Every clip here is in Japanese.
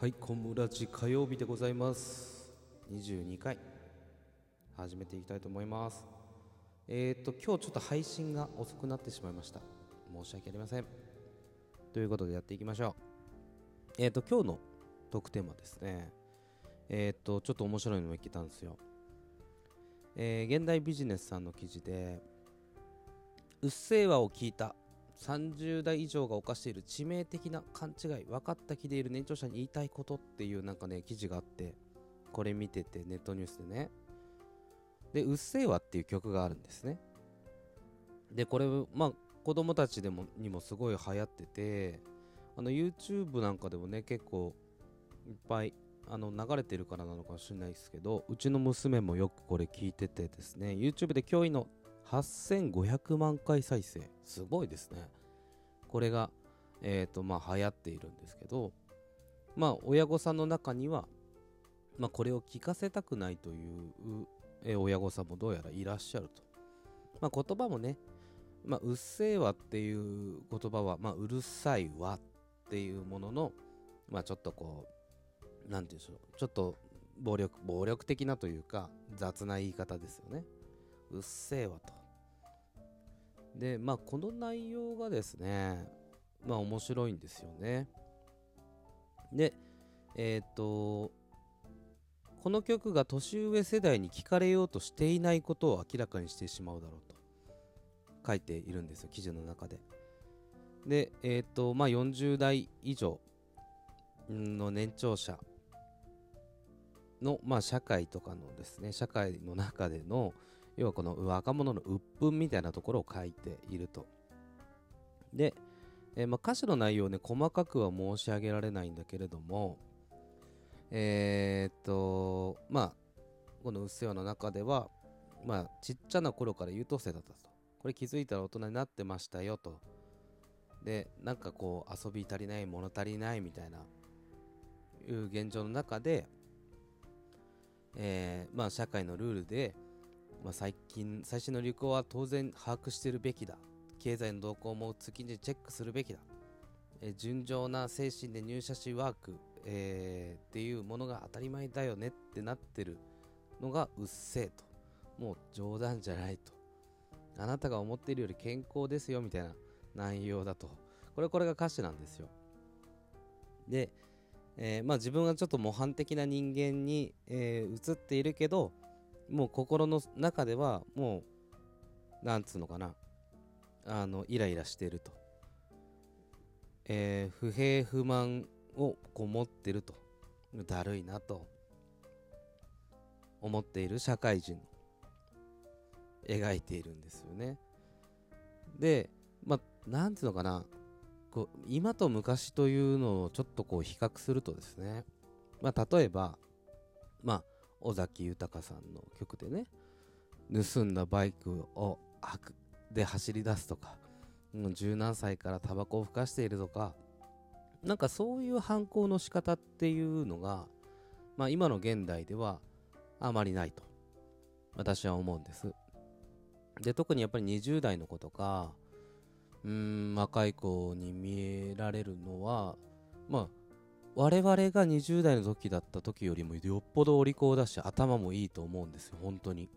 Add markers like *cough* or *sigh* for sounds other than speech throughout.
はい、コムラジ火曜日でございます。22回、始めていきたいと思います。えーと、今日ちょっと配信が遅くなってしまいました。申し訳ありません。ということでやっていきましょう。えーと、今日のトークテーマですね。えーと、ちょっと面白いのも聞いたんですよ。えー現代ビジネスさんの記事で、うっせぇわを聞いた30代以上が犯している致命的な勘違い分かった気でいる年長者に言いたいことっていうなんかね記事があってこれ見ててネットニュースでね。で「うっせぇわ」っていう曲があるんですね。でこれまあ子供たちでもにもすごい流行っててあの YouTube なんかでもね結構いっぱいあの流れてるからなのかもしれないですけどうちの娘もよくこれ聞いててですね YouTube で驚異の8500万回再生。すごいですね。これがえっ、とまあ流行っているんですけどまあ親御さんの中にはまあこれを聞かせたくないというえ親御さんもどうやらいらっしゃると。まあ言葉もねまあうっせぇわっていう言葉はまあうるさいわっていうもののまあちょっとこうなんて言うんでしょう。ちょっと暴力暴力的なというか雑な言い方ですよね。うっせぇわと。で、まあ、この内容がですね、まあ、面白いんですよね。で、えっ、と、この曲が年上世代に聞かれようとしていないことを明らかにしてしまうだろうと書いているんですよ、記事の中で。で、えっ、と、まあ、40代以上の年長者の、まあ、社会とかのですね、社会の中での、要はこの若者の鬱憤みたいなところを書いていると。で、えーまあ、歌詞の内容ね、細かくは申し上げられないんだけれども、えー、っと、まあ、このうっせわの中では、まあ、ちっちゃな頃から優等生だったと。これ気づいたら大人になってましたよと。で、なんかこう、遊び足りない、物足りないみたいな、いう現状の中で、えーまあ、社会のルールで、まあ、最近最新の流行は当然把握しているべきだ。経済の動向も月にチェックするべきだ、えー純情な精神で入社しワーク、えーっていうものが当たり前だよねってなってるのがうっせえと。もう冗談じゃないと。あなたが思っているより健康ですよみたいな内容だと。これこれが歌詞なんですよ。で、えーまあ、自分はちょっと模範的な人間に、えー映っているけどもう心の中ではもうなんつうのかな。あのイライラしてると、えー不平不満をこう持ってると。だるいなと。思っている社会人。描いているんですよね。でまあなんていうのかな。こう今と昔というのをちょっとこう比較するとですね。まあ例えばまあ尾崎豊さんの曲でね盗んだバイクを悪で走り出すとかう十何歳からタバコをふかしているとかなんかそういう犯行の仕方っていうのが、まあ、今の現代ではあまりないと私は思うんです。で特にやっぱり20代の子とかうん若い子に見えられるのはまあ我々が20代の時だった時よりもよっぽどお利口だし頭もいいと思うんですよ本当に。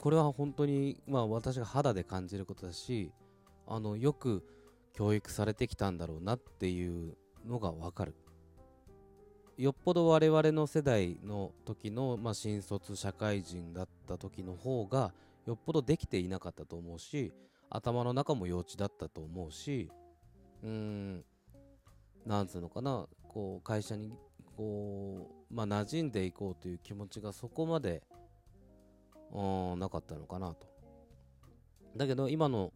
これは本当にまあ私が肌で感じることだしあのよく教育されてきたんだろうなっていうのがわかる。よっぽど我々の世代の時の、まあ、新卒社会人だった時の方がよっぽどできていなかったと思うし頭の中も幼稚だったと思うしうーんなんつうのかなこう会社にこうまあ馴染んでいこうという気持ちがそこまでうんなかったのかなと。だけど今の、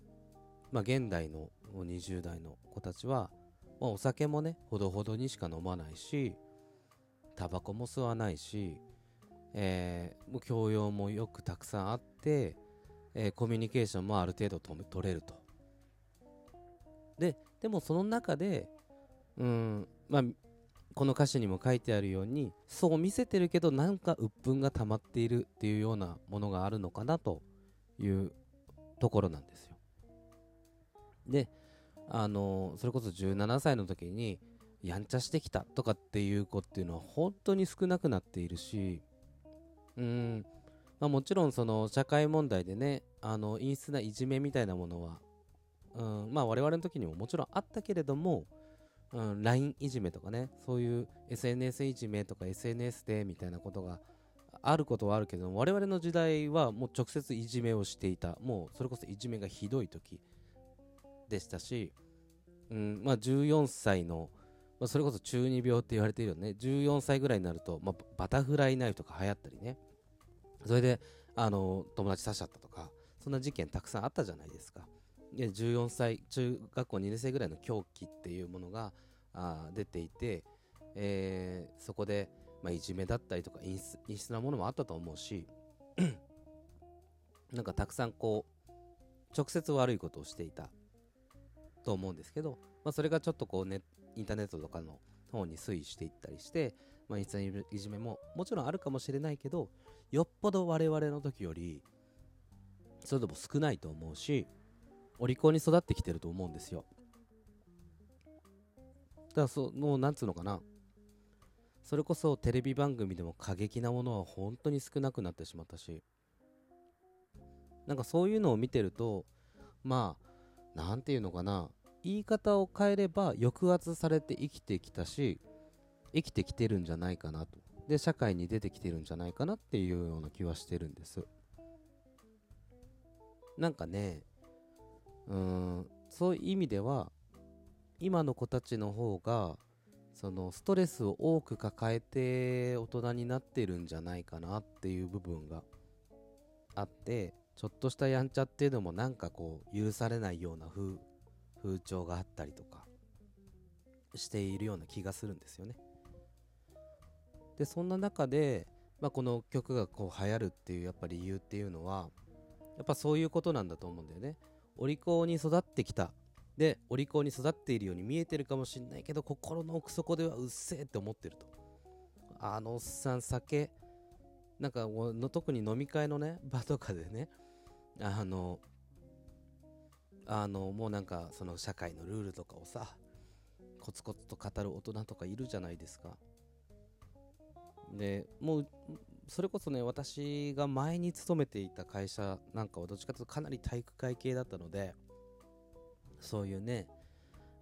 まあ、現代の20代の子たちは、まあ、お酒もねほどほどにしか飲まないしタバコも吸わないし、えーもう教養もよくたくさんあって、えーコミュニケーションもある程度と取れると。ででもその中でうん。まあこの歌詞にも書いてあるようにそう見せてるけどなんか鬱憤が溜まっているっていうようなものがあるのかなというところなんですよ。であのそれこそ17歳の時にやんちゃしてきたとかっていう子っていうのは本当に少なくなっているしうん。まあ、もちろんその社会問題でねあの陰湿ないじめみたいなものは、うん。まあ、我々の時にももちろんあったけれども、うん、LINE いじめとかねそういう SNS いじめとか SNS でみたいなことがあることはあるけど我々の時代はもう直接いじめをしていた。もうそれこそいじめがひどい時でしたし、うんまあ、14歳の、まあ、それこそ中二病って言われているよね。14歳ぐらいになると、まあ、バタフライナイフとか流行ったりね。それであの友達刺しちゃったとかそんな事件たくさんあったじゃないですか。14歳中学校2年生ぐらいの狂気っていうものがあ出ていて、えー、そこで、まあ、いじめだったりとか陰湿なものもあったと思うし *clears throat* なんかたくさんこう直接悪いことをしていたと思うんですけど、まあ、それがちょっとこうねインターネットとかの方に推移していったりして、まあ、いじめももちろんあるかもしれないけどよっぽど我々の時よりそれでも少ないと思うしお利口に育ってきてると思うんですよだからそのなんつうのかなそれこそテレビ番組でも過激なものは本当に少なくなってしまったしなんかそういうのを見てるとまあなんていうのかな言い方を変えれば抑圧されて生きてきたし生きてきてるんじゃないかなとで社会に出てきてるんじゃないかなっていうような気はしてるんですなんかねうんそういう意味では今の子たちの方がそのストレスを多く抱えて大人になってるんじゃないかなっていう部分があってちょっとしたやんちゃっていうのもなんかこう許されないような風風潮があったりとかしているような気がするんですよね。でそんな中で、まあ、この曲がこう流行るっていうやっぱ理由っていうのはやっぱそういうことなんだと思うんだよねお利口に育ってきた。でお利口に育っているように見えてるかもしんないけど心の奥底ではうっせえって思ってると。あのおっさん酒なんかの特に飲み会のね場とかでねあのあのもうなんかその社会のルールとかをさコツコツと語る大人とかいるじゃないですか。でもうそれこそね私が前に勤めていた会社なんかはどっちかというとかなり体育会系だったのでそういうね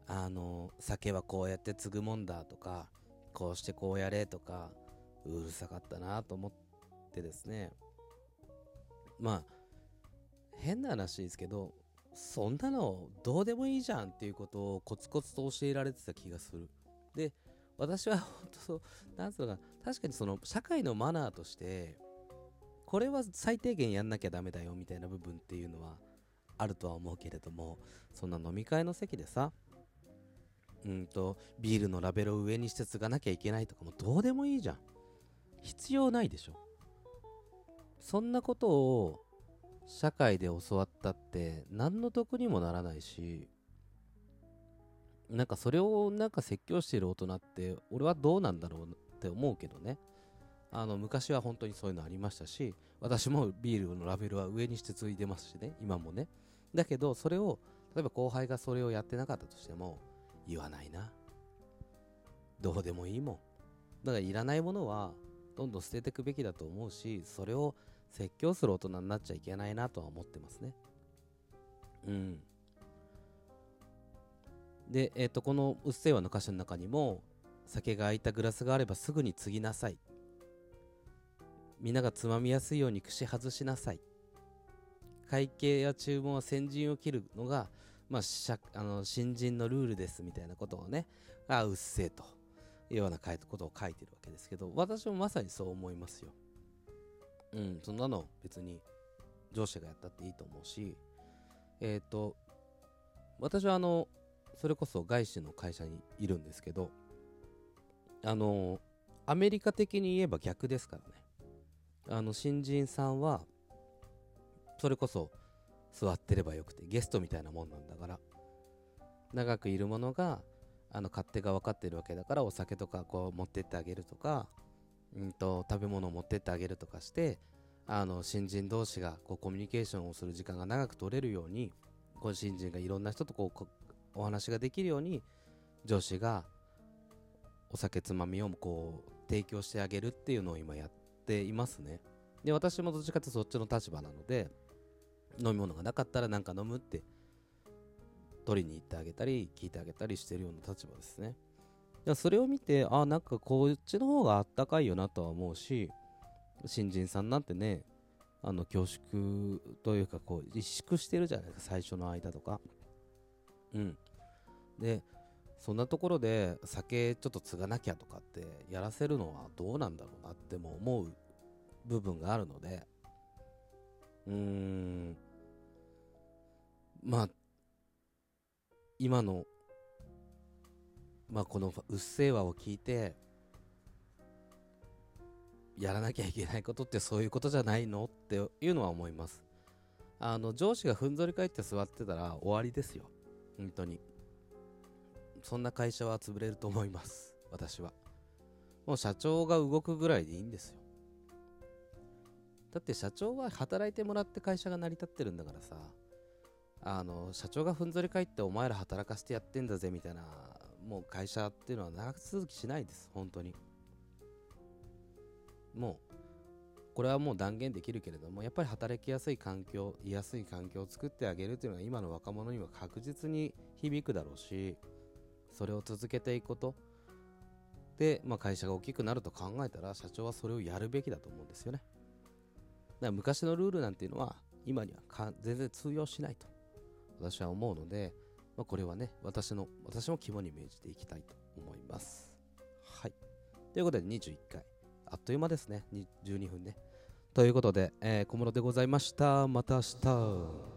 あの酒はこうやって継ぐもんだとかこうしてこうやれとかうるさかったなと思ってですね。まあ変な話ですけどそんなのどうでもいいじゃんっていうことをコツコツと教えられてた気がする。で私は本当そう、なんつうのか、確かにその社会のマナーとして、これは最低限やんなきゃダメだよみたいな部分っていうのはあるとは思うけれども、そんな飲み会の席でさ、うんと、ビールのラベルを上にして継がなきゃいけないとかもどうでもいいじゃん。必要ないでしょ。そんなことを社会で教わったって何の得にもならないし、なんかそれをなんか説教してる大人って俺はどうなんだろうって思うけどね。あの昔は本当にそういうのありましたし私もビールのラベルは上にして継いでますしね今もね。だけどそれを例えば後輩がそれをやってなかったとしても言わないな。どうでもいいもん。だからいらないものはどんどん捨てていくべきだと思うしそれを説教する大人になっちゃいけないなとは思ってますね。うん。で、えー、とこの「うっせぇわ」の歌詞の中にも酒が空いたグラスがあればすぐに継ぎなさい。みんながつまみやすいように串外しなさい。会計や注文は先陣を切るのが、まあ、しゃあの新人のルールですみたいなことをね。あうっせえというようなことを書いてるわけですけど私もまさにそう思いますよ。うんそんなの別に上司がやったっていいと思うし。えっ、ー、と私はあのそれこそ外資の会社にいるんですけどあのアメリカ的に言えば逆ですからね。あの新人さんはそれこそ座ってればよくてゲストみたいなもんなんだから。長くいるものがあの勝手が分かってるわけだからお酒とかこう持ってってあげるとか、うんと、食べ物を持ってってあげるとかしてあの新人同士がこうコミュニケーションをする時間が長く取れるようにこう新人がいろんな人とこうお話ができるように上司がお酒つまみをこう提供してあげるっていうのを今やっていますね。で私もどっちかってそっちの立場なので飲み物がなかったら何か飲むって取りに行ってあげたり聞いてあげたりしてるような立場ですね。それを見てあなんかこっちの方があったかいよなとは思うし新人さんなんてねあの恐縮というかこう萎縮してるじゃないですか最初の間とか。うん。でそんなところで酒ちょっと継がなきゃとかってやらせるのはどうなんだろうなっても思う部分があるのでうーん。まあ今のまあこの「うっせぇわ」を聞いてやらなきゃいけないことってそういうことじゃないのっていうのは思います。あの上司がふんぞり返って座ってたら終わりですよ。本当に。そんな会社は潰れると思います。私は。もう社長が動くぐらいでいいんですよ。だって社長は働いてもらって会社が成り立ってるんだからさ。あの社長がふんぞり返ってお前ら働かせてやってんだぜみたいなもう会社っていうのは長続きしないです。本当に。もうこれはもう断言できるけれどもやっぱり働きやすい環境居やすい環境を作ってあげるというのは今の若者には確実に響くだろうしそれを続けていくこと。で、まあ、会社が大きくなると考えたら社長はそれをやるべきだと思うんですよね。だから昔のルールなんていうのは今には全然通用しないと私は思うので、まあ、これはね私の私も肝に銘じていきたいと思います。はい。ということで21回。あっという間ですね。12分ね。ということで、えー、小室でございました。また明日。